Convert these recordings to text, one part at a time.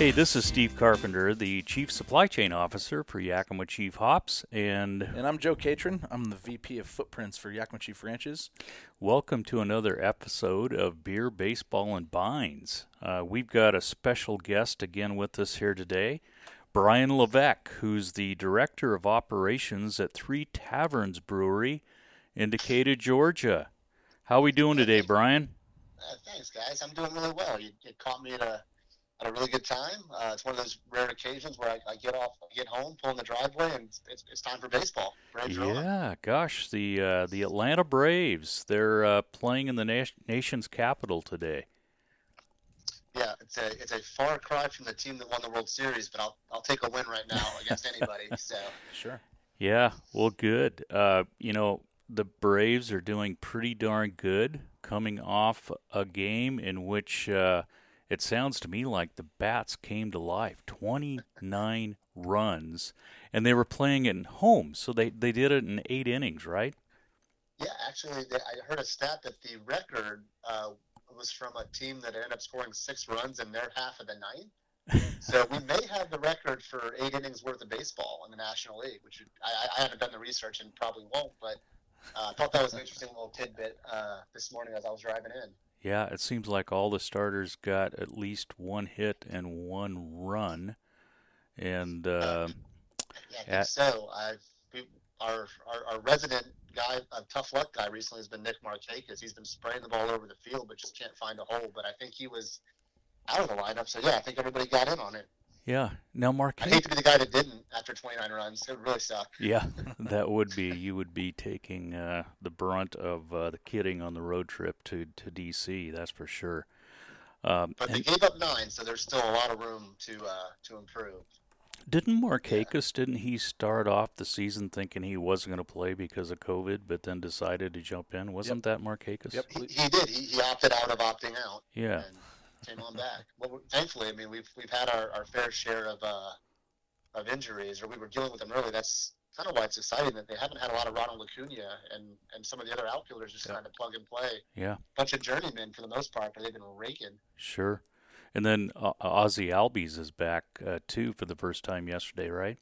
Hey, this is Steve Carpenter, the Chief Supply Chain Officer for Yakima Chief Hops, and And I'm Joe Catron. I'm the VP of Footprints for Yakima Chief Ranches. welcome to another episode of Beer, Baseball, and Bines. Uh, we've got a special guest again with us here today, Brian Levesque, who's the Director of Operations at Three Taverns Brewery in Decatur, Georgia. How are we doing today, Brian? Uh, thanks, guys. I'm doing really well. You, you caught me at a at a really good time. Uh, it's one of those rare occasions where I, I get off, I get home, pull in the driveway, and it's, it's, time for baseball. Braves. Yeah, gosh, the uh, the Atlanta Braves. They're uh, playing in the na- nation's capital today. Yeah, it's a it's a far cry from the team that won the World Series, but I'll I'll take a win right now against anybody. So Sure. Yeah, well, good. Uh, you know, the Braves are doing pretty darn good, coming off a game in which uh, it sounds to me like the bats came to life. Twenty nine runs, and they were playing at home, so they they did it in eight innings, right? yeah, actually, they, I heard a stat that the record uh, was from a team that ended up scoring six runs in their half of the ninth. so we may have the record for eight innings worth of baseball in the National League, which I, I haven't done the research and probably won't, but uh, I thought that was an interesting little tidbit uh, this morning as I was driving in. Yeah, it seems like all the starters got at least one hit and one run, and uh, Yeah, I think Yeah. so. I've we, our, our our resident guy, a tough luck guy, recently has been Nick Markakis. He's been spraying the ball over the field, but just can't find a hole. But I think he was out of the lineup. So yeah, I think everybody got in on it. Yeah. Now, Mark, I hate to be the guy that didn't after 29 runs. It would really suck. Yeah, that would be you would be taking uh, the brunt of uh, the kidding on the road trip to to DC. That's for sure. Um, But they and gave up nine, so there's still a lot of room to uh, to improve. didn't Markakis didn't he start off the season thinking he wasn't going to play because of COVID, but then decided to jump in? Wasn't that Markakis? Yep. He, he did. He, he opted out of opting out. Yeah. and came on back. Well, thankfully, I mean, we've we've had our, our fair share of uh, of injuries, or we were dealing with them early. That's kind of why it's exciting that they haven't had a lot of Ronald Acuna and and some of the other outfielders just Yeah. kind of plug and play. Yeah. bunch of journeymen for the most part, but they've been raking. Sure. And then uh, Ozzie Albies is back uh, too for the first time yesterday, right?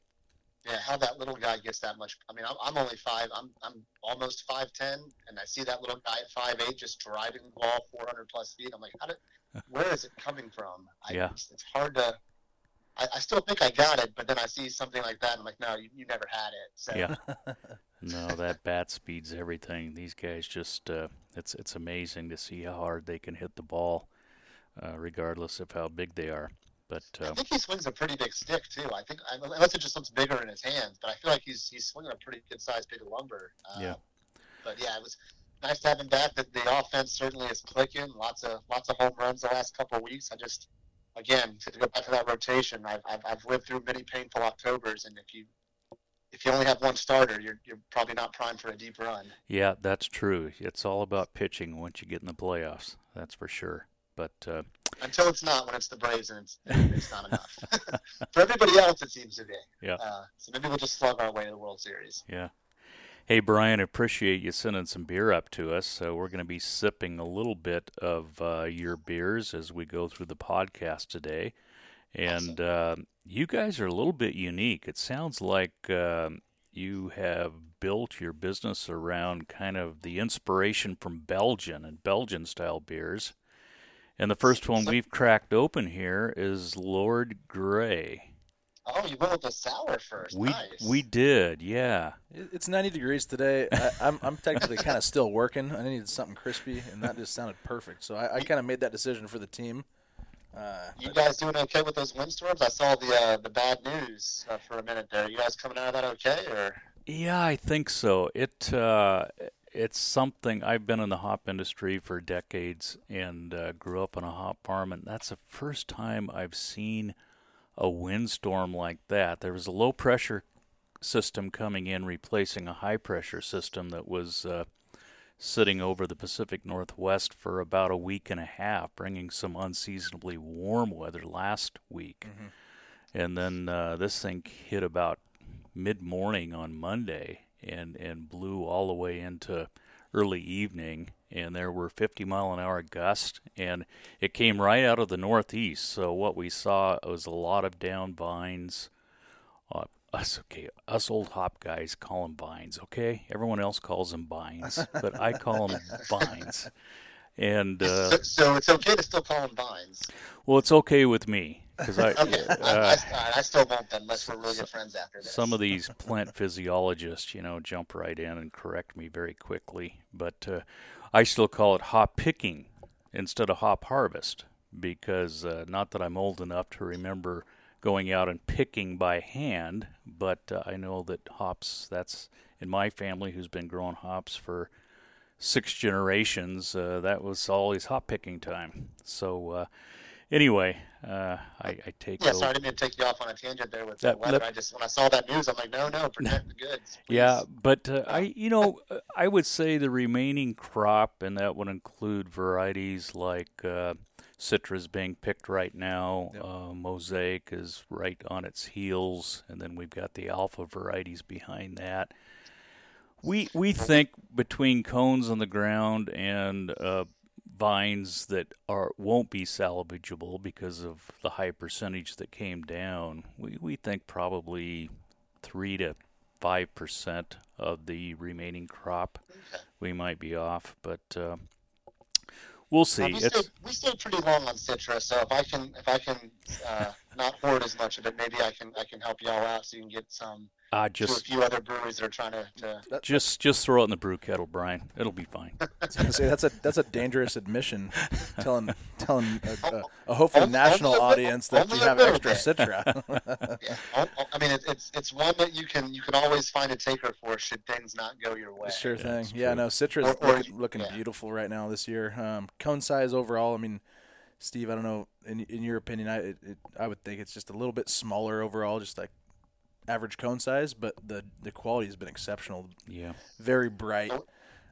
Yeah, how that little guy gets that much. I mean, I'm, I'm only five. I'm I'm almost five ten, and I see that little guy at five eight just driving the ball 400 plus feet. I'm like, how did? Where is it coming from? I, Yeah. it's, it's hard to. I, I still think I got it, but then I see something like that, and I'm like, no, you, you never had it. So Yeah. No, that bat speed's everything. These guys just uh, it's it's amazing to see how hard they can hit the ball, uh, regardless of how big they are. But I uh, think he swings a pretty big stick too. I think unless it just looks bigger in his hands, but I feel like he's he's swinging a pretty good sized big lumber. Uh, Yeah. But yeah, it was nice to have him back. The, the offense certainly is clicking. Lots of lots of home runs the last couple of weeks. I just again to go back to that rotation. I've, I've I've lived through many painful Octobers, and if you if you only have one starter, you're you're probably not primed for a deep run. yeah, that's true. It's all about pitching once you get in the playoffs. That's for sure. But uh, Until it's not when it's the Braves and it's it's not enough. for everybody else, it seems to be. Yeah. Uh, so maybe we'll just slug our way to the World Series. Yeah. Hey, Brian, I appreciate you sending some beer up to us. So we're going to be sipping a little bit of uh, your beers as we go through the podcast today. And uh, you guys are a little bit unique. It sounds like um you have built your business around kind of the inspiration from Belgian and Belgian style beers. And the first one we've cracked open here is Lord Grey. Oh, you went with the sour first. We nice. we did, yeah. It's 90 degrees today. I, I'm, I'm technically kind of still working. I needed something crispy, and that just sounded perfect. So I, I kind of made that decision for the team. Uh, You guys doing okay with those windstorms? I saw the uh, the bad news uh, for a minute there. You guys coming out of that okay, or Yeah, I think so. It uh, it's something I've been in the hop industry for decades and uh, grew up on a hop farm, and that's the first time I've seen a windstorm like that. There was a low pressure system coming in, replacing a high pressure system that was uh, sitting over the Pacific Northwest for about a week and a half, bringing some unseasonably warm weather last week. And then uh, this thing hit about mid morning on Monday and, and blew all the way into early evening, and there were 50 mile an hour gusts, and it came right out of the northeast. So what we saw was a lot of down vines. Uh, us okay, us old hop guys call them bines. Okay, everyone else calls them vines, but I call them vines. And uh, so, so it's okay to still call them vines. well, it's okay with me because I, Okay, I, uh, I, I still won't unless we're really good friends after this. some of these plant physiologists, you know, jump right in and correct me very quickly. But uh, I still call it hop picking instead of hop harvest because uh, not that I'm old enough to remember going out and picking by hand, but uh, I know that hops, that's in my family who's been growing hops for six generations, uh, that was always hop picking time. So, uh, anyway, uh, I, I take Yeah, a- sorry, I didn't mean to take you off on a tangent there with Yeah, the weather. let- I just when I saw that news, I'm like, no, no, protect the goods. please. Yeah, but uh, I, you know, uh, I would say the remaining crop, and that would include varieties like uh, Citra being picked right now. Yep. Uh, Mosaic is right on its heels, and then we've got the alpha varieties behind that. We we think between cones on the ground and uh, vines that are won't be salvageable because of the high percentage that came down. We we think probably three to five percent of the remaining crop. We might be off, but uh, we'll Uh, see. we, It's stayed, we stayed pretty long on Citra, so if I can if I can uh, not hoard as much of it, maybe I can I can help y'all out so you can get some uh, to a just few other breweries that are trying to. to just just throw it in the brew kettle, Brian. It'll be fine. I was gonna say that's a that's a dangerous admission, telling telling a, a, a hopefully Only- national only a bit- audience that you have extra citra. yeah, I- I mean it, it's it's one that you can you can always find a taker for should things not go your way. sure thing. that's Yeah, no, Citra's Or- or looking, looking yeah. beautiful right now this year. Um, cone size overall, I mean, Steve, I don't know in in your opinion, I it, it, I would think it's just a little bit smaller overall, just like average cone size, but the the quality has been exceptional. Yeah. Very bright,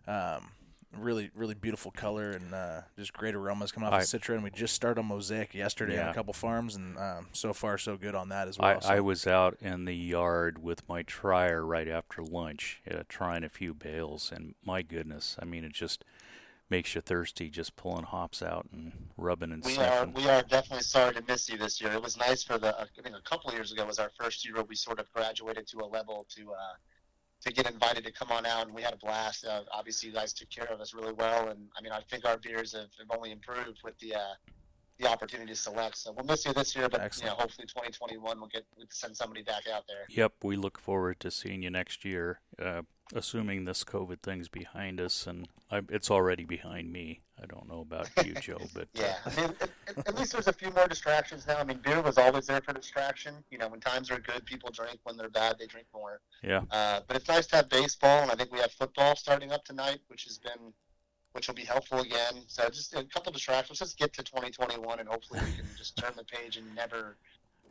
um, really really beautiful color and uh, just great aromas coming off I- of Citra. And we just started on Mosaic yesterday on a couple farms, and um, so far so good on that as well. I, so. I was out in the yard with my trier right after lunch, uh, trying a few bales, and my goodness, I mean, it just makes you thirsty just pulling hops out and rubbing and We are sniffing. we are definitely sorry to miss you this year. It was nice for the I think a couple of years ago was our first year where we sort of graduated to a level to uh, to get invited to come on out, and we had a blast. Uh, obviously, you guys took care of us really well, and I mean I think our beers have, have only improved with the uh, the opportunity to select. So we'll miss you this year, but Excellent. you know hopefully 2021 we'll get we can send somebody back out there. Yep, we look forward to seeing you next year, uh, assuming this COVID thing's behind us, and I, it's already behind me. I don't know about you, Joe, but uh, Yeah, I mean, at, at- at least there's a few more distractions now. I mean, beer was always there for distraction. You know, when times are good, people drink. When they're bad, they drink more. yeah, Uh, but it's nice to have baseball, and I think we have football starting up tonight, which has been, which will be helpful again. So just a couple distractions. Let's get to 2021, and hopefully we can just turn the page and never,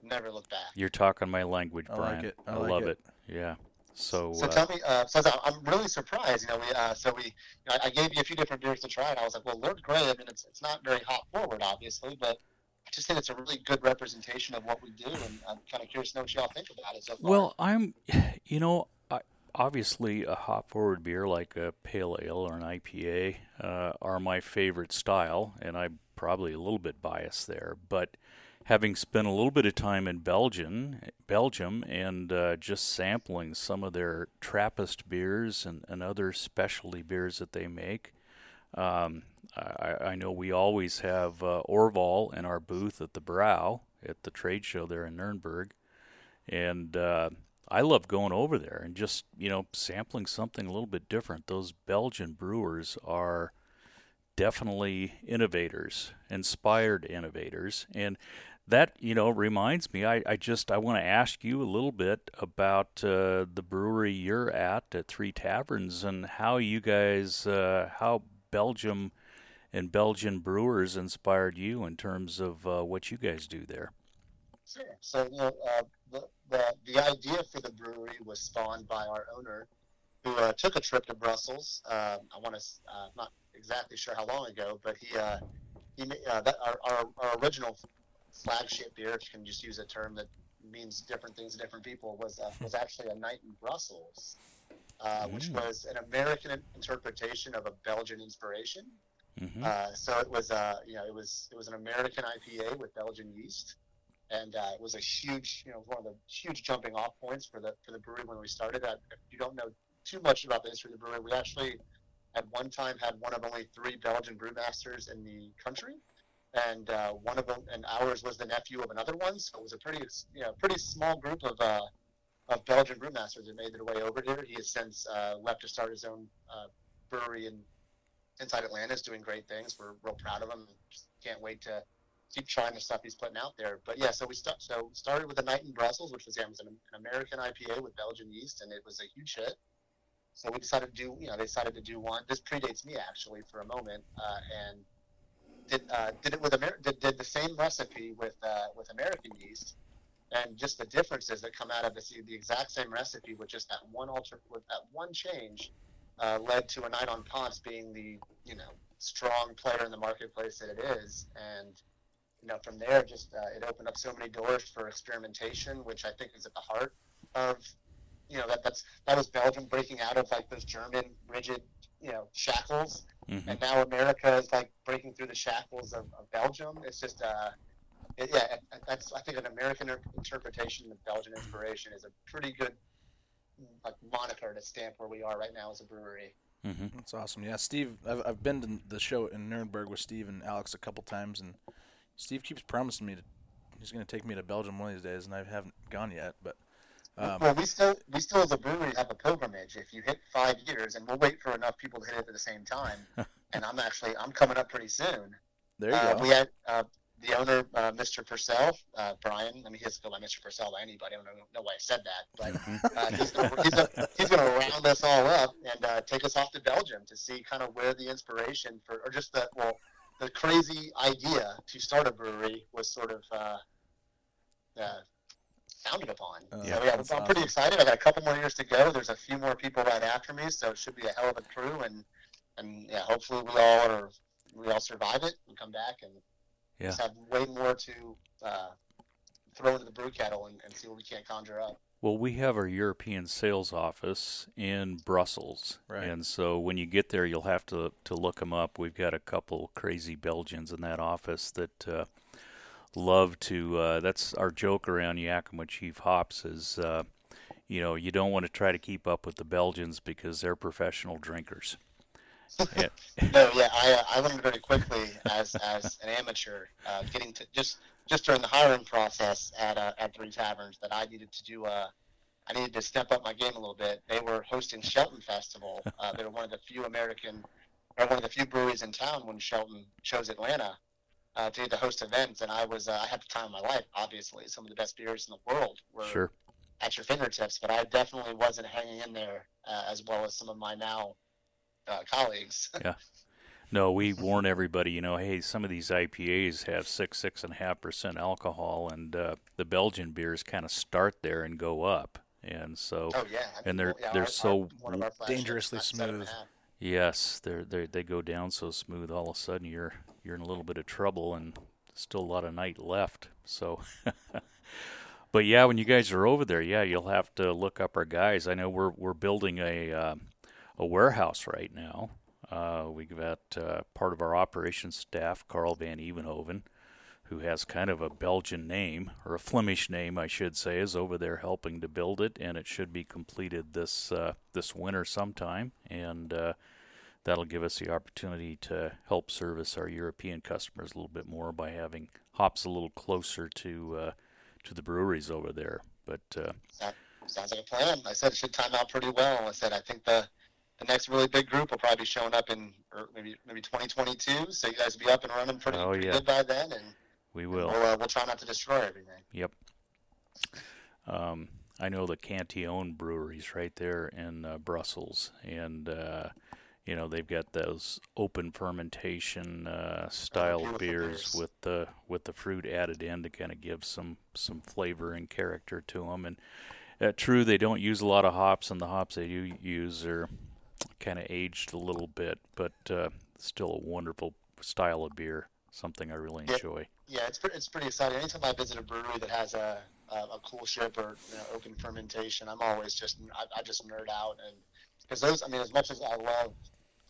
never look back. you're talking my language, I like Brian. it. I like love it. it. Yeah. So, So uh, tell me, uh, so I- I'm really surprised. You know, we uh, so we, you know, I gave you a few different beers to try, and I was like, well, Lord Grey. I mean, it's it's not very hop forward, obviously, but I just think it's a really good representation of what we do, and I'm kind of curious to know what y'all think about it so far. Well, I'm, you know, I, obviously a hop forward beer like a pale ale or an IPA uh, are my favorite style, and I'm probably a little bit biased there. But having spent a little bit of time in Belgium, Belgium, and uh, just sampling some of their Trappist beers and, and other specialty beers that they make. Um, I, I know we always have uh, Orval in our booth at the Brow at the trade show there in Nuremberg, and uh, I love going over there and just you know sampling something a little bit different. Those Belgian brewers are definitely innovators, inspired innovators, and that you know reminds me. I, I just I want to ask you a little bit about uh, the brewery you're at at Three Taverns and how you guys uh, how Belgium and Belgian brewers inspired you in terms of uh, what you guys do there. Sure. So you know, uh, the, the the idea for the brewery was spawned by our owner, who uh, took a trip to Brussels. Um, I want to, uh, not exactly sure how long ago, but he uh, he uh, that our, our our original flagship beer, if you can just use a term that means different things to different people, was uh, was actually a night in Brussels, uh, which Mm. was an American interpretation of a Belgian inspiration. hmm Uh, so it was, uh, you know, it was it was an American IPA with Belgian yeast, and uh, it was a huge, you know, one of the huge jumping off points for the for the brewery when we started. If you don't know too much about the history of the brewery, we actually at one time had one of only three Belgian brewmasters in the country, and uh, one of them and ours was the nephew of another one. So it was a pretty, you know, pretty small group of. Uh, of Belgian brewmasters that made their way over here. He has since uh, left to start his own uh, brewery in inside Atlanta is doing great things. We're real proud of him. Just can't wait to keep trying the stuff he's putting out there. But yeah, so we st- so started with a night in Brussels, which was, yeah, was an, an American IPA with Belgian yeast, and it was a huge hit. So we decided to do, you know, they decided to do one. This predates me actually for a moment, uh, and did uh, did it with Amer- did, did the same recipe with uh, with American yeast, and just the differences that come out of this, the exact same recipe with just that one alter with that one change uh, led to a night on Ponce being the you know strong player in the marketplace that it is, and you know from there just uh, it opened up so many doors for experimentation, which I think is at the heart of you know that that's that was Belgium breaking out of like those German rigid you know shackles, hmm and now America is like breaking through the shackles of, of Belgium. It's just uh. It, yeah, that's I think an American interpretation of Belgian inspiration is a pretty good like moniker to stamp where we are right now as a brewery. hmm That's awesome. Yeah, Steve, I've, I've been to the show in Nuremberg with Steve and Alex a couple times, and Steve keeps promising me to he's going to take me to Belgium one of these days, and I haven't gone yet. But um, well, we still we still as a brewery have a pilgrimage. If you hit five years, and we'll wait for enough people to hit it at the same time. and I'm actually I'm coming up pretty soon. there you uh, go. We had uh, the owner, uh, Mr. Purcell, uh, Brian. I mean, he doesn't go by Mr. Purcell by anybody. I don't know, know why I said that, but uh, he's he's gonna round us all up and uh, take us off to Belgium to see kind of where the inspiration for, or just the well, the crazy idea to start a brewery was sort of uh, uh, founded upon. Uh, so yeah, I'm pretty excited. I got a couple more years to go. There's a few more people right after me, so it should be a hell of a crew, and and yeah, hopefully we all are we all survive it and come back and Yeah. just have way more to uh, throw into the brew kettle and, and see what we can't conjure up. Well, we have our European sales office in Brussels, Right. and so when you get there, you'll have to to look them up. We've got a couple crazy Belgians in that office that uh, love to. Uh, that's our joke around Yakima Chief Hops is, uh, you know, you don't want to try to keep up with the Belgians because they're professional drinkers. Yeah. No, yeah, I, uh, I learned very quickly as as an amateur, uh, getting to just just during the hiring process at uh, at Three Taverns that I needed to do. Uh, I needed to step up my game a little bit. They were hosting Shelton Festival. Uh, they were one of the few American, or one of the few breweries in town when Shelton chose Atlanta uh, to, to host events. And I was uh, I had the time of my life. Obviously, some of the best beers in the world were Sure. at your fingertips, but I definitely wasn't hanging in there uh, as well as some of my now uh, colleagues. No, we warn everybody, you know, hey, some of these IPAs have six, six and a half percent alcohol, and uh, the Belgian beers kind of start there and go up, and so Oh yeah, I And they're- well, yeah, they're our- so our- one of our flagships, dangerously not seven and a smooth. yes, they're they they go down so smooth. All of a sudden, you're you're in a little bit of trouble, and still a lot of night left. So, but yeah, when you guys are over there, yeah, you'll have to look up our guys. I know we're we're building a uh, a warehouse right now. Uh, we got uh, part of our operations staff, Carl Van Evenhoven, who has kind of a Belgian name or a Flemish name, I should say, is over there helping to build it, and it should be completed this uh, this winter sometime, and uh, that'll give us the opportunity to help service our European customers a little bit more by having hops a little closer to uh, to the breweries over there. But uh, Sounds like a plan. I said it should time out pretty well. I said I think the the next really big group will probably be showing up in or maybe maybe 2022. So you guys will be up and running pretty, Oh, pretty yeah. good by then, and we we'll uh, we'll try not to destroy everything. Yep. Um, I know the Cantillon breweries right there in uh, Brussels, and uh, you know they've got those open fermentation uh, style beers beers. with the with the fruit added in to kind of give some some flavor and character to them. And uh, true, they don't use a lot of hops, and the hops they do use are kind of aged a little bit, but uh, still a wonderful style of beer. Something I really enjoy. Yeah, it's pretty, it's pretty exciting. Anytime I visit a brewery that has a a, a coolship or you know, open fermentation, I'm always just I, I just nerd out and because those I mean as much as I love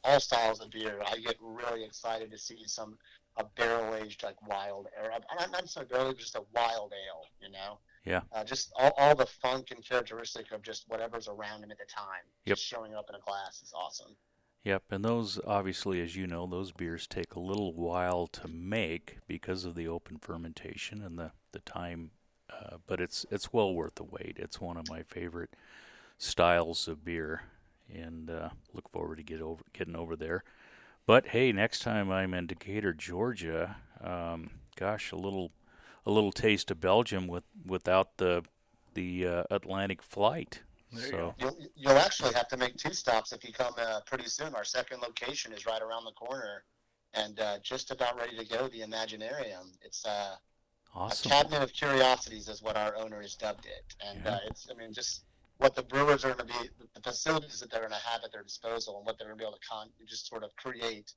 all styles of beer, I get really excited to see some a barrel aged like wild ale. I'm not saying barrel aged, just a wild ale, you know. Yeah. Uh, just all, all the funk and characteristic of just whatever's around him at the time. Yep. Just showing up in a glass is awesome. Yep, and those obviously, as you know, those beers take a little while to make because of the open fermentation and the the time. Uh, but it's it's well worth the wait. It's one of my favorite styles of beer, and uh, look forward to get over getting over there. But hey, next time I'm in Decatur, Georgia, um, gosh, a little a little taste of Belgium with without the the uh, Atlantic flight. There you so go. You'll, you'll actually have to make two stops if you come uh, pretty soon. Our second location is right around the corner, and uh, just about ready to go. The Imaginarium. It's uh, awesome. a cabinet of curiosities, is what our owner has dubbed it. And Yeah. uh, it's, I mean, just what the brewers are going to be, the facilities that they're going to have at their disposal, and what they're going to be able to con- just sort of create.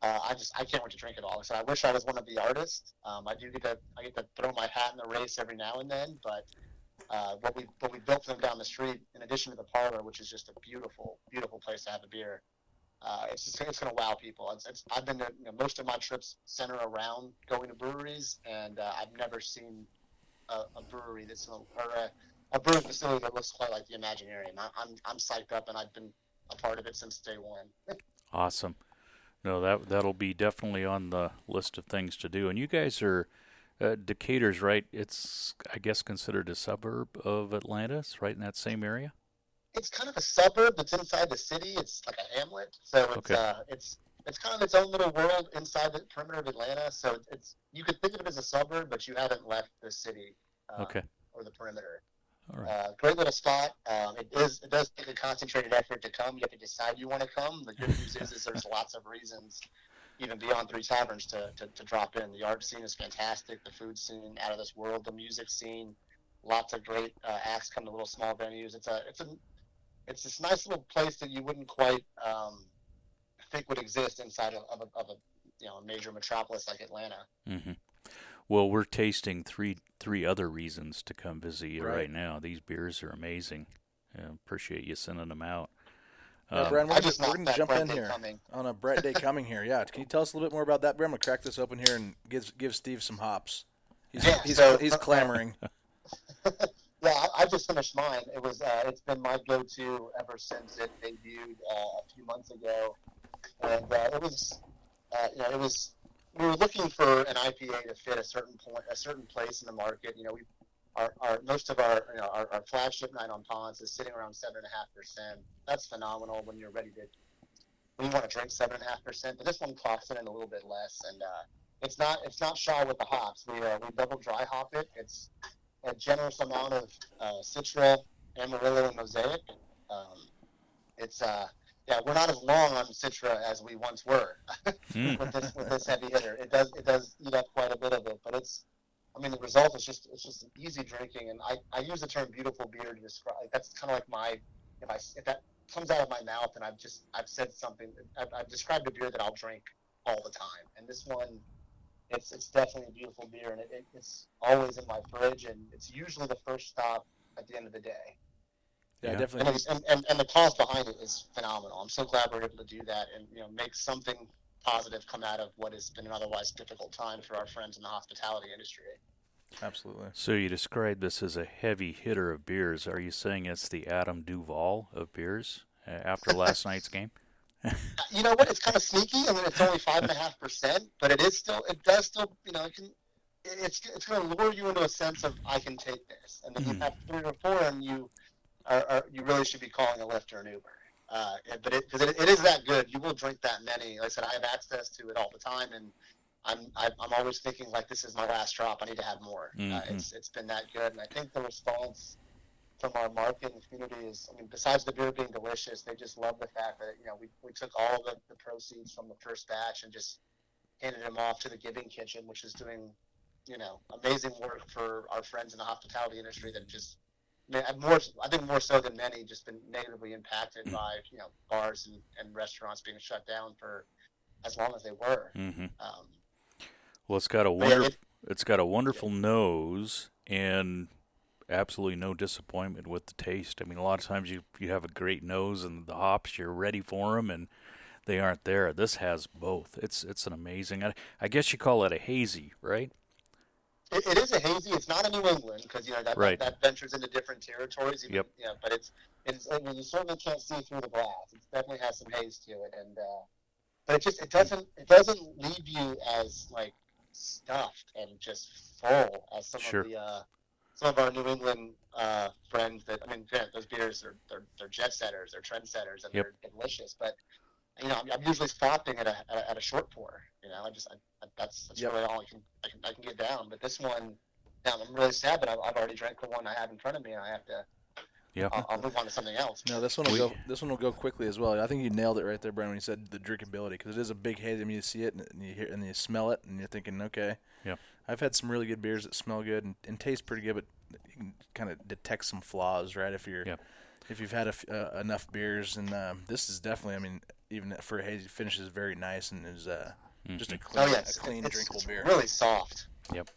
Uh, I just I can't wait to drink it all. So I wish I was one of the artists. Um, I do get to I get to throw my hat in the race every now and then, but uh, what we what we built for them down the street, in addition to the parlor, which is just a beautiful beautiful place to have a beer. Uh, it's just, it's going to wow people. It's, it's I've been to, you know, most of my trips center around going to breweries, and uh, I've never seen a, a brewery that's or a, a facility that looks quite like the Imaginarium. I, I'm I'm psyched up, and I've been a part of it since day one. Awesome. No, that that'll be definitely on the list of things to do. And you guys are uh, Decatur's right. It's I guess considered a suburb of Atlanta. It's right in that same area. it's kind of a suburb that's inside the city. It's like a hamlet, so it's Okay. uh, it's it's kind of its own little world inside the perimeter of Atlanta. So it's, it's you could think of it as a suburb, but you haven't left the city uh, Okay. or the perimeter. All right. Uh, great little spot. Um, it is it does take a concentrated effort to come. You have to decide you want to come. The good news is, is there's lots of reasons, even beyond Three Taverns, to, to, to drop in. The art scene is fantastic. The food scene out of this world. The music scene, lots of great uh, acts come to little small venues. It's a it's a it's this nice little place that you wouldn't quite um, think would exist inside of, of, a, of a you know a major metropolis like Atlanta. hmm Well, we're tasting three three other reasons to come visit you right, Right. now. These beers are amazing. Uh, appreciate you sending them out. Yeah, Um, Brian, we're gonna, just we're gonna that jump in here coming. on a Brett Day coming here. Yeah, can you tell us a little bit more about that beer? I'm gonna crack this open here and give give Steve some hops. He's Yeah, he's, so- he's clamoring. Yeah, I, I just finished mine. It was uh, it's been my go-to ever since it debuted uh, a few months ago, and uh, it was uh, you know it was we were looking for an IPA to fit a certain point a certain place in the market. You know we our, our most of our you know our, our flagship night on Ponce is sitting around seven and a half percent. That's phenomenal when you're ready to when you want to drink seven and a half percent. But this one clocks in a little bit less, and uh, it's not it's not shy with the hops. We uh, we double dry hop it. It's a generous amount of uh, Citra, Amarillo, and Mosaic. Um, it's uh, yeah, we're not as long on Citra as we once were mm, with this with this heavy hitter. It does it does eat up quite a bit of it, but it's I mean the result is just it's just easy drinking, and I, I use the term beautiful beer to describe. That's kind of like my if I if that comes out of my mouth and I've just I've said something I've, I've described a beer that I'll drink all the time, and this one it's it's definitely a beautiful beer, and it, it, it's always in my fridge, and it's usually the first stop at the end of the day. Yeah, Yeah. Definitely. it's, and, and, and the cause behind it is phenomenal. I'm so glad we're able to do that and you know make something positive come out of what has been an otherwise difficult time for our friends in the hospitality industry. Absolutely. so you described this as a heavy hitter of beers. Are you saying it's the Adam Duvall of beers uh, after last night's game? You know what? It's kind of sneaky. I mean, it's only five and a half percent, but it is still. It does still. You know, it can. It's it's going to lure you into a sense of I can take this, and then you Mhm. have three or four, and you are you really should be calling a Lyft or an Uber. Uh, but it because it, it is that good, you will drink that many. Like I said, I have access to it all the time, and I'm I, I'm always thinking like this is my last drop. I need to have more. Uh, Mhm. it's it's been that good, and I think the response from our market and community is, I mean, besides the beer being delicious, they just love the fact that you know we, we took all the, the proceeds from the first batch and just handed them off to the Giving Kitchen, which is doing you know amazing work for our friends in the hospitality industry that just more I think more so than many just been negatively impacted by you know bars and, and restaurants being shut down for as long as they were. hmm Um, Well, it's got a yeah, wonderful. it- It's got a wonderful nose and absolutely no disappointment with the taste. I mean, a lot of times you you have a great nose and the hops, you're ready for them, and they aren't there. This has both. It's it's an amazing. I, I guess you call it a hazy, right? It, it is a hazy. It's not a New England because you know that, Right. that, that ventures into different territories. Even, Yep. You know, but it's it's I mean, you certainly can't see through the glass. It definitely has some haze to it, and uh, but it just it doesn't it doesn't leave you as like stuffed and just full as some Sure. of the uh, some of our New England uh, friends. That I mean, those beers are they're, they're jet setters, they're trendsetters, and Yep. they're delicious. But you know, I'm, I'm usually stopping at a at a- at a short pour. You know, I just I, I, that's that's Yep. really all I can, I can I can get down. But this one, yeah, I'm really sad, but I've, I've already drank the one I have in front of me, and I have to. Yeah. I'll, I'll move on to something else. No, this one will We- go. This one will go quickly as well. I think you nailed it right there, Brian, when you said the drinkability because it is a big haze. I mean, you see it and you hear and you smell it, and you're thinking, okay. Yeah. I've had some really good beers that smell good and, and taste pretty good, but you can kind of detect some flaws, right? If you're Yeah. if you've had a f uh, enough beers, and um, this is definitely. I mean, even for a haze, it finishes very nice and is uh, just a Mhm. clean, Oh yes, a clean it's, drinkable it's beer. really soft. Yep.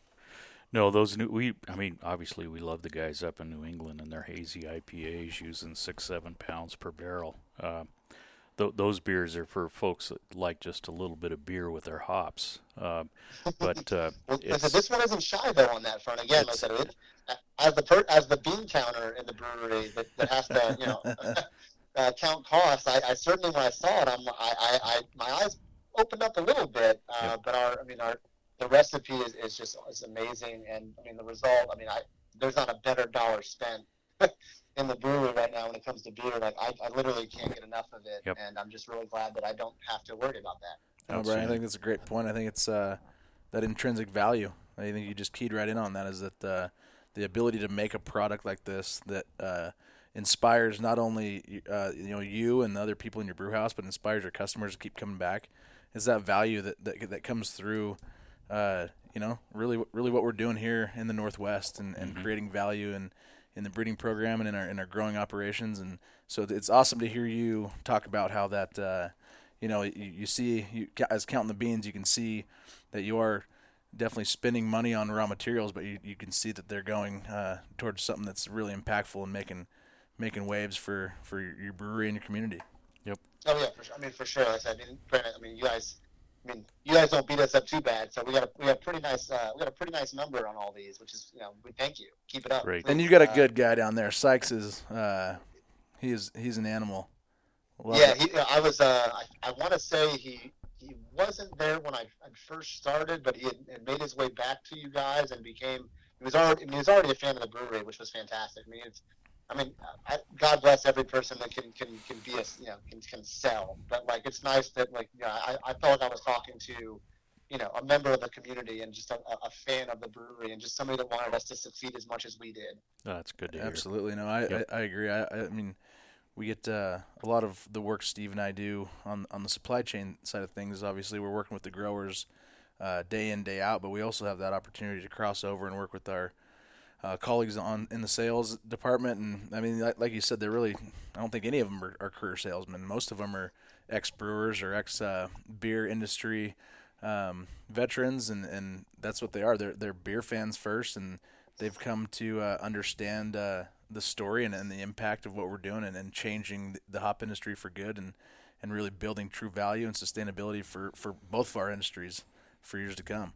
No, those new we. I mean, obviously, we love the guys up in New England and their hazy IPAs using six, seven pounds per barrel. Uh, th- those beers are for folks that like just a little bit of beer with their hops. Uh, but uh, Well, this one isn't shy though on that front. Again, like I said, it, as the per, as the bean counter in the brewery that, that has to you know uh, count costs. I, I certainly when I saw it, I'm I, I, I my eyes opened up a little bit. Uh, Yep. But our I mean our the recipe is, is just is amazing, and I mean the result. I mean I there's not a better dollar spent. In the brewery right now, when it comes to beer, like I, I literally can't get enough of it, Yep. and I'm just really glad that I don't have to worry about that. No, Brian, I think that's a great point. I think it's uh, that intrinsic value. I think you just keyed right in on that. Is that uh, the ability to make a product like this that uh, inspires not only uh, you know you and the other people in your brew house, but inspires your customers to keep coming back. Is that value that that, that comes through? Uh, you know, really, really, what we're doing here in the Northwest and, and creating value and in the breeding program and in our in our growing operations. And so it's awesome to hear you talk about how that. Uh, you know, you, you see, you, as counting the beans, you can see that you are definitely spending money on raw materials, but you, you can see that they're going uh, towards something that's really impactful and making making waves for, for your, your brewery and your community. Yep. Oh yeah, for sure. I mean, for sure. Like I said, I mean, granted, I mean, you guys, I mean, you guys don't beat us up too bad, so we got a we got a pretty nice uh, we got a pretty nice number on all these, which is you know we thank you. Keep it up. Great. And you got a good guy down there. Sykes is uh, he's he's an animal. Love yeah, he, I was. Uh, I, I want to say he he wasn't there when I, I first started, but he had, had made his way back to you guys and became. He was already. He was already a fan of the brewery, which was fantastic. I mean, it's. I mean, I, God bless every person that can can, can be a you know can, can sell, but like it's nice that like you know, I, I felt like I was talking to, you know, a member of the community and just a, a fan of the brewery and just somebody that wanted us to succeed as much as we did. oh, that's good to hear. Absolutely, no, I, Yep. I, I agree. I, I mean, we get uh, a lot of the work Steve and I do on on the supply chain side of things. Obviously, we're working with the growers uh, day in day out, but we also have that opportunity to cross over and work with our uh, colleagues on in the sales department. And I mean, like, like you said, they're really I don't think any of them are, are career salesmen. Most of them are ex brewers or ex uh, beer industry um, veterans, and, and that's what they are. They're they're beer fans first, and they've come to uh, understand uh, the story and, and the impact of what we're doing and, and changing the hop industry for good and, and really building true value and sustainability for, for both of our industries for years to come.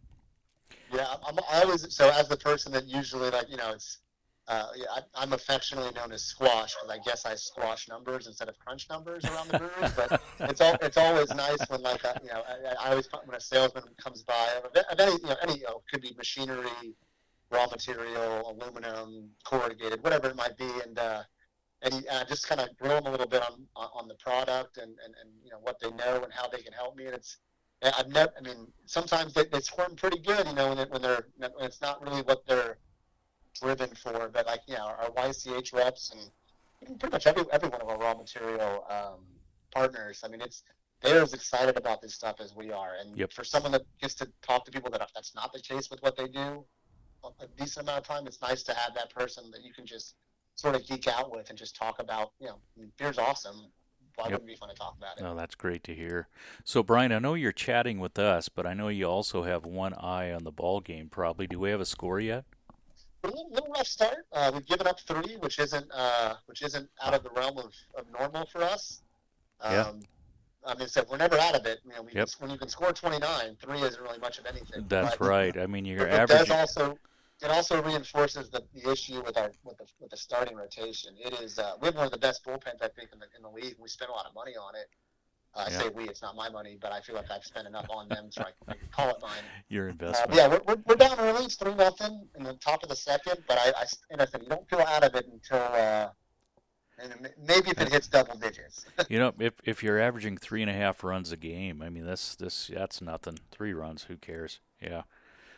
Yeah, I'm, always so as the person that usually like you know it's uh, I, I'm affectionately known as squash because I guess I squash numbers instead of crunch numbers around the breweries. But it's all it's always nice when like a, you know I, I always when a salesman comes by of any you know any you know could be machinery, raw material, aluminum, corrugated, whatever it might be, and uh, and he, uh, just kind of grill them a little bit on on the product and, and and you know what they know and how they can help me, and it's I've never. I mean, sometimes they, they squirm pretty good, you know, when, they, when they're when it's not really what they're driven for. But like, you know, our YCH reps and pretty much every every one of our raw material um, partners. I mean, it's they're as excited about this stuff as we are. And Yep. for someone that gets to talk to people that that's not the case with what they do, a decent amount of time, it's nice to have that person that you can just sort of geek out with and just talk about. You know, I mean, beer's awesome. Why yep. wouldn't it be fun to talk about it? Oh, that's great to hear. So, Brian, I know you're chatting with us, but I know you also have one eye on the ball game. Probably. Do we have a score yet? A little, little rough start. Uh, we've given up three, which isn't uh, which isn't out of the realm of, of normal for us. Um, yeah. I mean, so we're never out of it. You know, yep. can, when you can score 29, three isn't really much of anything. That's but, right. I mean, your average. Does also it also reinforces the, the issue with our with the, with the starting rotation. It is uh, we have one of the best bullpens I think in the in the league. We spend a lot of money on it. Uh, yeah. I say we, it's not my money, but I feel like I've spent enough on them, so I, I can call it mine. Your uh, investment. Uh, yeah, we're, we're, we're, down early. It's three nothing in the top of the second, but I, I and I said you don't feel out of it until uh, and maybe if it hits double digits. you know, if if you're averaging three and a half runs a game, I mean that's this that's nothing. Three runs, who cares? Yeah.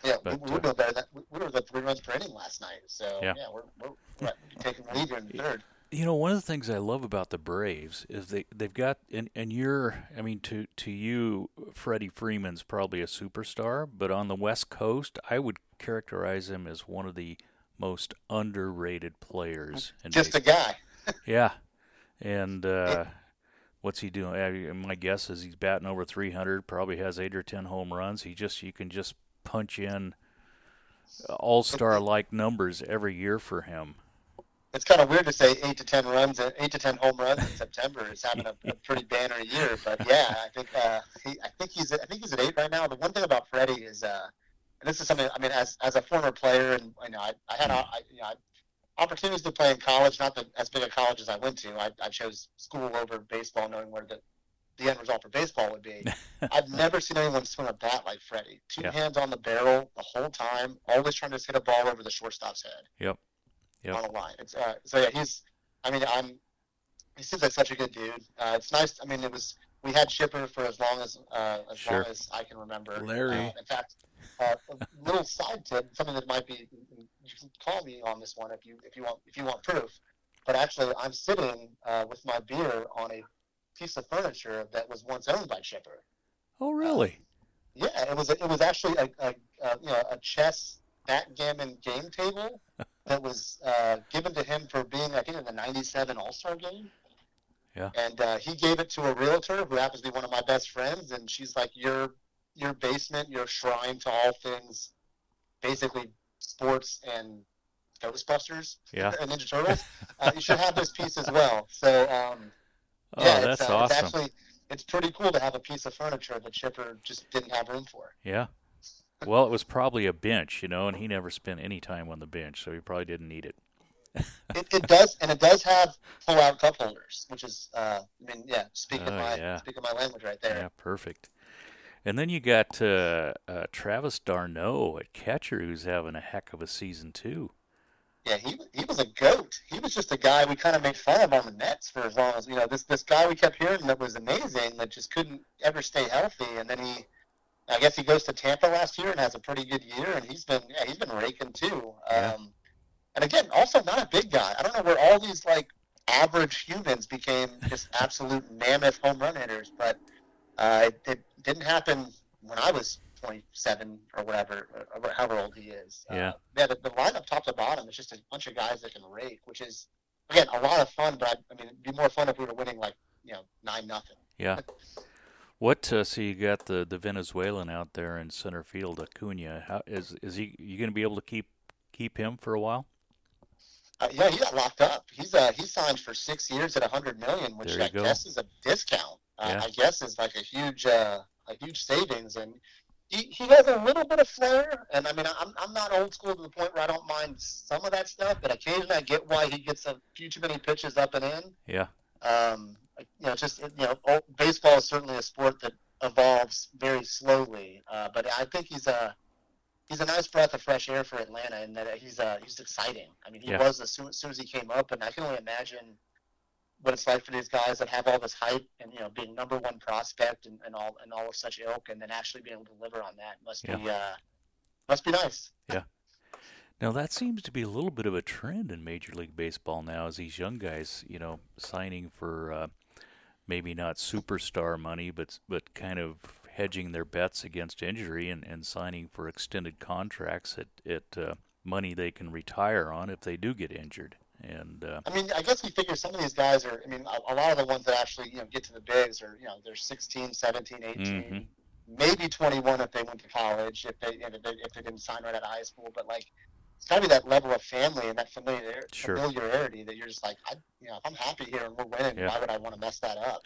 Yeah, but, we, we, uh, better than, we were the three runs per inning last night. So yeah, yeah we're, we're, we're taking the lead in the third. You know, one of the things I love about the Braves is they they've got and and you're I mean to to you Freddie Freeman's probably a superstar, but on the West Coast, I would characterize him as one of the most underrated players. Just baseball. a guy yeah, and uh, what's he doing? My guess is he's batting over 300. Probably has eight or ten home runs. He just you can just punch in all star like numbers every year for him. It's kind of weird to say eight to ten runs, eight to ten home runs in September is having a, a pretty banner year. But yeah, I think uh, he, I think he's I think he's at eight right now. The one thing about Freddie is, uh, this is something I mean, as as a former player, and you know, I, I had I, you know, opportunities to play in college, not the, as big a college as I went to. I, I chose school over baseball, knowing where the, the end result for baseball would be. I've never seen anyone swing a bat like Freddie. Two yeah. hands on the barrel the whole time, always trying to hit a ball over the shortstop's head. Yep. Yep. On the line. It's, uh, so yeah, he's. I mean, I'm. He seems like such a good dude. Uh, it's nice. I mean, it was. We had Chipper for as long as uh, as sure. long as I can remember. Larry. Uh, in fact, uh, a little side tip, something that might be you can call me on this one if you if you want if you want proof. But actually, I'm sitting uh, with my beer on a piece of furniture that was once owned by Chipper. Oh, really? Uh, yeah, it was. It was actually a, a, a, you know a chess backgammon game table that was uh, given to him for being I think in the '97 All Star game. Yeah. And uh, he gave it to a realtor who happens to be one of my best friends, and she's like, "Your your basement, your shrine to all things, basically sports and Ghostbusters yeah. and Ninja Turtles. uh, you should have this piece as well. So um, oh, yeah, that's it's, uh, awesome. It's actually it's pretty cool to have a piece of furniture that Chipper just didn't have room for. Yeah. Well, it was probably a bench, you know, and he never spent any time on the bench, so he probably didn't need it. it, it, does, and it does have pull-out cup holders, which is, uh, I mean, yeah, speaking oh, my yeah. speaking my language right there. Yeah, perfect. And then you got uh, uh, Travis d'Arnaud at catcher, who's having a heck of a season too. Yeah, he he was a goat. He was just a guy we kind of made fun of on the Mets for as long as you know. This this guy we kept hearing that was amazing that just couldn't ever stay healthy, and then he, I guess he goes to Tampa last year and has a pretty good year, and he's been yeah he's been raking too. Yeah. Um, and again, also not a big guy. I don't know where all these like average humans became just absolute mammoth home run hitters, but uh, it, it, didn't happen when I was 27 or whatever, or however old he is. Yeah. Uh, yeah, the, the lineup top to bottom is just a bunch of guys that can rake, which is again a lot of fun. But I, I mean, it'd be more fun if we were winning like you know nine nothing. Yeah. What uh, so you got the the Venezuelan out there in center field, Acuna? How is is he? You going to be able to keep keep him for a while? Uh, yeah, he got locked up. He's uh he signed for six years at a hundred million, which I go. guess is a discount. Uh, yeah. I guess is like a huge uh, a huge savings, and he, he has a little bit of flair. And I mean, I'm I'm not old school to the point where I don't mind some of that stuff, but occasionally I get why he gets a few too many pitches up and in. Yeah. Um, you know, just you know, baseball is certainly a sport that evolves very slowly, uh, but I think he's a he's a nice breath of fresh air for Atlanta, and that he's uh, he's exciting. I mean, he yeah. was as soon, as soon as he came up, and I can only imagine what it's like for these guys that have all this hype and you know being number one prospect and, and all and all of such ilk, and then actually being able to deliver on that must yeah. be uh, must be nice. Yeah. Now that seems to be a little bit of a trend in Major League Baseball now, as these young guys, you know, signing for uh, maybe not superstar money, but but kind of hedging their bets against injury and, and signing for extended contracts at at uh, money they can retire on if they do get injured. And uh, I mean, I guess we figure some of these guys are. I mean, a, a lot of the ones that actually you know get to the bigs are you know they're 16, 17, 18, Mhm. maybe 21 if they went to college if they if they, if they didn't sign right out of high school. But like, it's got to be that level of family and that familiar, Sure. familiarity that you're just like, I, you know, if I'm happy here and we're winning, Yeah. why would I want to mess that up?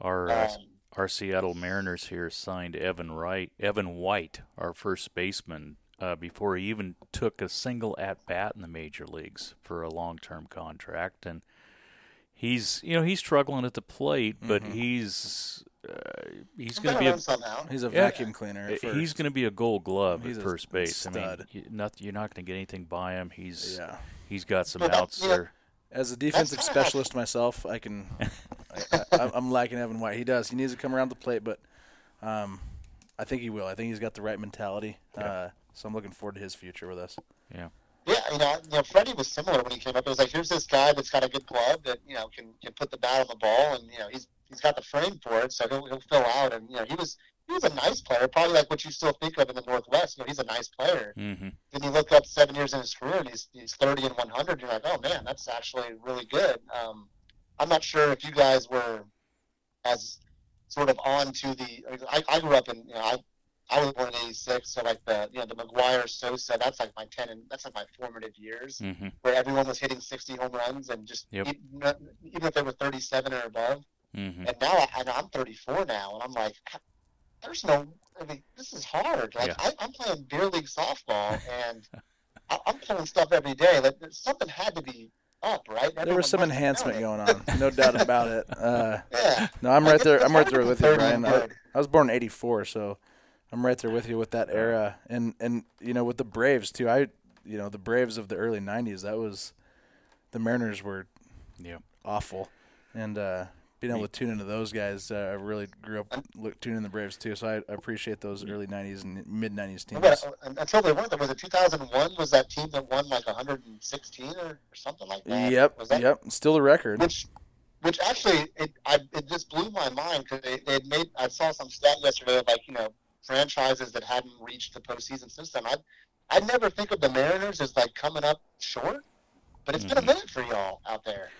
our uh, Um, our Seattle Mariners here signed Evan Wright, Evan White, our first baseman, uh, before he even took a single at bat in the major leagues for a long term contract, and he's you know he's struggling at the plate, but Mhm. he's uh, he's going to be a. He's a Yeah. vacuum cleaner. At he's going to be a Gold Glove He's at a first base. I mean, you, not, you're not going to get anything by him. He's Yeah. he's got some outs there. As a defensive specialist myself, I can. I, I, I'm lacking Evan White. He does. He needs to come around the plate, but um, I think he will. I think he's got the right mentality. Yeah. Uh, so I'm looking forward to his future with us. Yeah, Yeah, you know, you know, Freddie was similar when he came up. It was like, here's this guy that's got a good glove that you know can can put the bat on the ball, and you know he's he's got the frame for it, so he'll he'll fill out. And you know he was he was a nice player, probably like what you still think of in the Northwest. You know, he's a nice player. hmm Then you look up seven years in his career, and he's he's 30 and 100. You're like, oh man, that's actually really good. Um, I'm not sure if you guys were as sort of on to the. I, I grew up in you know I. I was born in '86, so like the you know the McGwire Sosa, that's like my ten and that's like my formative years hmm where everyone was hitting 60 home runs and just Yep. even, even if they were 37 or above. hmm And now I, I know I'm 34 now, and I'm like, there's no. I mean, this is hard. Like Yeah. I, I'm playing beer league softball, and I, I'm pulling stuff every day. Like something had to be up, right? There was some Everyone must have enhancement going on, no doubt about it. Uh. Yeah. no, I'm right there. I'm right there with you, 30 Brian. I. I was born in '84, so I'm right there with you with that era. And and you know with the Braves too. I you know the Braves of the early '90s. That was the Mariners were Yeah. awful, and uh, being able to tune into those guys, uh, I really grew up tuning in the Braves too. So I, I appreciate those early '90s and mid '90s teams. Uh, until they won, there was it 2001 was that team that won like 116 or, or something like that. Yep, that yep, still the record. which which actually it I, it just blew my mind because they they made I saw some stat yesterday of like you know franchises that hadn't reached the postseason since then. I I never think of the Mariners as like coming up short, but it's been a Mhm. minute for y'all out there.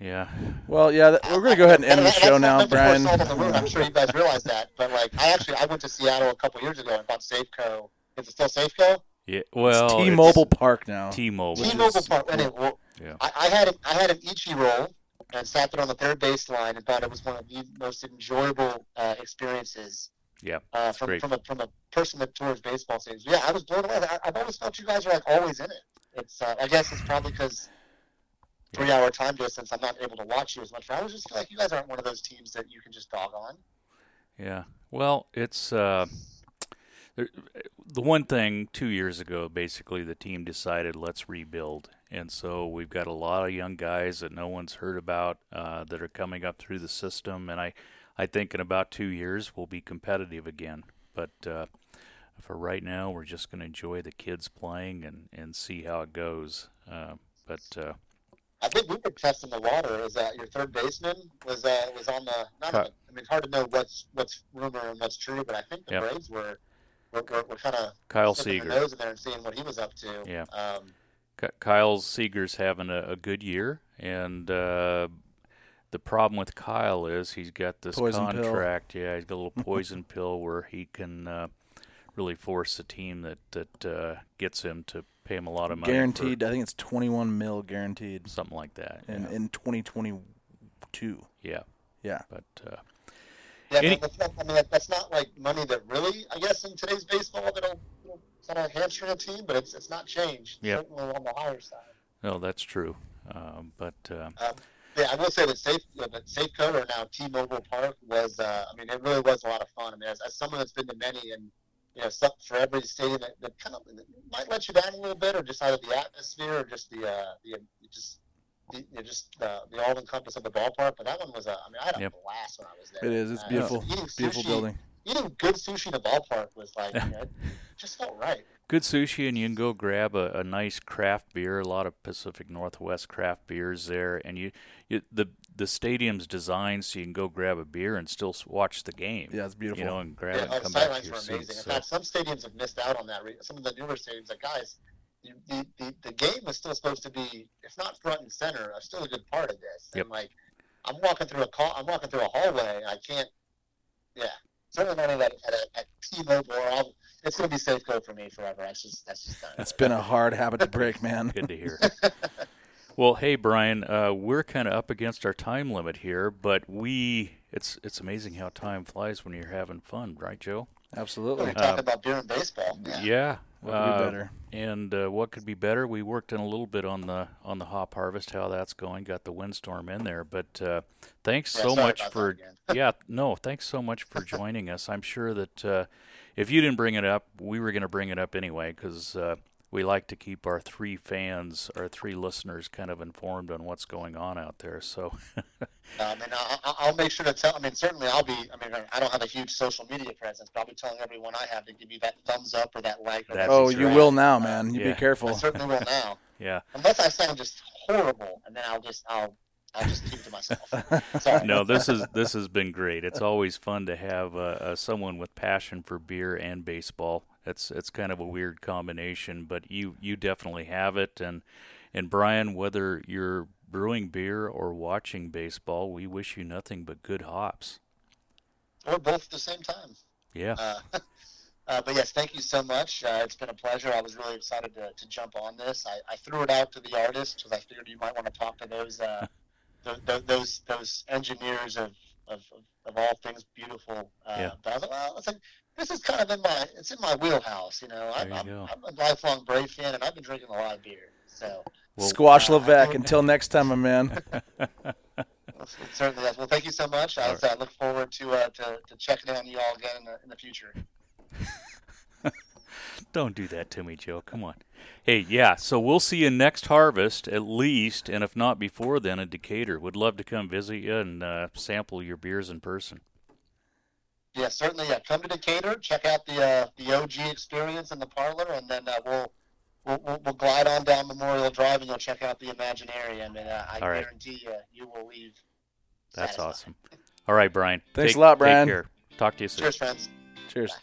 Yeah. Well, yeah, th- we're gonna go ahead and end the that's show now, meant to pour Brian. salt the. I'm sure you guys realize that, but like I actually I went to Seattle a couple years ago and bought Safeco. Is it still Safeco? Yeah. Well, it's it's T-Mobile Park now. T-Mobile. T-Mobile is- Park. Anyway, well, Yeah. I, I had a, I had an Ichiroll and sat there on the third baseline and thought it was one of the most enjoyable uh, experiences Yeah. uh, from great. from a from a person that tours baseball stadiums. Yeah, I was blown away. I, I've always felt you guys are like always in it. It's uh, I guess it's probably because three hour time distance. I'm not able to watch you as much. But I was just feel like you guys aren't one of those teams that you can just dog on. Yeah. Well, it's uh, the one thing two years ago. Basically, the team decided let's rebuild, and so we've got a lot of young guys that no one's heard about uh, that are coming up through the system, and I, I think in about two years we'll be competitive again. But uh, for right now, we're just going to enjoy the kids playing and, and see how it goes. Uh, but uh, I think we were testing the water. Is that your third baseman was uh, was on the? Not I mean, it's hard to know what's what's rumor and what's true, but I think the Yep. Braves were were, were, were kind of Kyle Seager. nose in there and seeing what he was up to. Yeah. Um, Kyle Seager's having a, a good year, and uh, the problem with Kyle is he's got this Poison pill. contract. Yeah, he's got a little poison pill where he can uh, really force a team that that uh, gets him to pay him a lot of money, for guaranteed. I think it's 21 mil guaranteed something like that. in yeah. in 2022. yeah, Yeah. but uh, yeah, Any- that's not, I mean, that's not like money that really, I guess, in today's baseball that'll, that'll kind of hamstring a team, but it's it's not changed. Yep. Certainly on the higher side. no, that's true. Um, but uh, Um, yeah, I will say that Safe, uh, that Safeco or now T-Mobile Park was. Uh, I mean, it really was a lot of fun. I mean, as, as someone that's been to many, and you know, some, for every stadium that, that kind of that might let you down a little bit, or just either the atmosphere, or just the uh, the just the, you know, just uh, the all encompass of the ballpark. But that one was. Uh, I mean, I had a Yep. blast when I was there. It is. It's Uh, beautiful. eating Beautiful building. Eating good sushi in the ballpark was like, you know, it just felt right. Good sushi, and you can go grab a, a nice craft beer. A lot of Pacific Northwest craft beers there, and you, you the the stadium's designed so you can go grab a beer and still watch the game. Yeah, it's beautiful. You know, and grab Yeah, it and the come back to sidelines your were amazing. seats. In fact, some stadiums have missed out on that. Some of the newer stadiums, like guys, the, the, the game is still supposed to be, if not front and center, uh, still a good part of this. Yep. And like, I'm walking through a call, I'm walking through a hallway. I can't, yeah, certainly not at, at, a, at T-Mobile. Or I'll, it's going to be Safeco for me forever. That's just that's just done. It's been a hard habit to break, man. Good to hear. well, hey Brian, uh, we're kind of up against our time limit here, but we it's it's amazing how time flies when you're having fun, right, Joe? Absolutely. We're talking about beer and baseball. Yeah. Yeah. What could be uh, better? And uh, what could be better? We worked in a little bit on the on the hop harvest, how that's going. Got the windstorm in there, but uh, thanks Yeah, so much for yeah no thanks so much for joining us. I'm sure that uh, if you didn't bring it up, we were going to bring it up anyway because uh, we like to keep our three fans, our three listeners, kind of informed on what's going on out there. So I mean, I, I- I'll make sure to tell. I mean, certainly I'll be. I mean, I don't have a huge social media presence, but I'll be telling everyone I have to give you that thumbs up or that like. Or That'd that be Oh, great. you will now, man. You Yeah. be careful. I certainly will now. yeah, Unless I sound just horrible, and then I'll just I'll I'll just keep it to myself. Sorry. no, this is this has been great. It's always fun to have uh, uh, someone with passion for beer and baseball. It's it's kind of a weird combination, but you you definitely have it. And and Brian, whether you're brewing beer or watching baseball, we wish you nothing but good hops. Or both at the same time. Yeah, Uh, uh, but yes, thank you so much. Uh, it's been a pleasure. I was really excited to, to jump on this. I, I threw it out to the artists because I figured you might want to talk to those uh, th- th- those those engineers of, of, of, of all things beautiful. Uh, Yeah. But I was like, well, it's like, this is kind of in my it's in my wheelhouse. You know, I'm, There you I'm, go. I'm a lifelong Brave fan, and I've been drinking a lot of beer. So Well- Squash uh, I Levesque. Until next time, my man. it certainly is. Well, thank you so much. I All uh, look forward to, uh, to to checking in on you all again in the, in the future. don't do that to me, Joe. Come on. Hey, yeah. So we'll see you next harvest, at least, and if not before then, in Decatur. Would love to come visit you and uh, sample your beers in person. Yeah, certainly. Yeah, come to Decatur, check out the uh, the OG experience in the parlor, and then uh, we'll, we'll we'll we'll glide on down Memorial Drive, and you'll check out the Imaginarium, and uh, I All right. guarantee you, you will leave. That's satisfied. awesome. All right, Brian. Thanks Take- a lot, Brian. Take care. Talk to you soon. Cheers, friends. Cheers.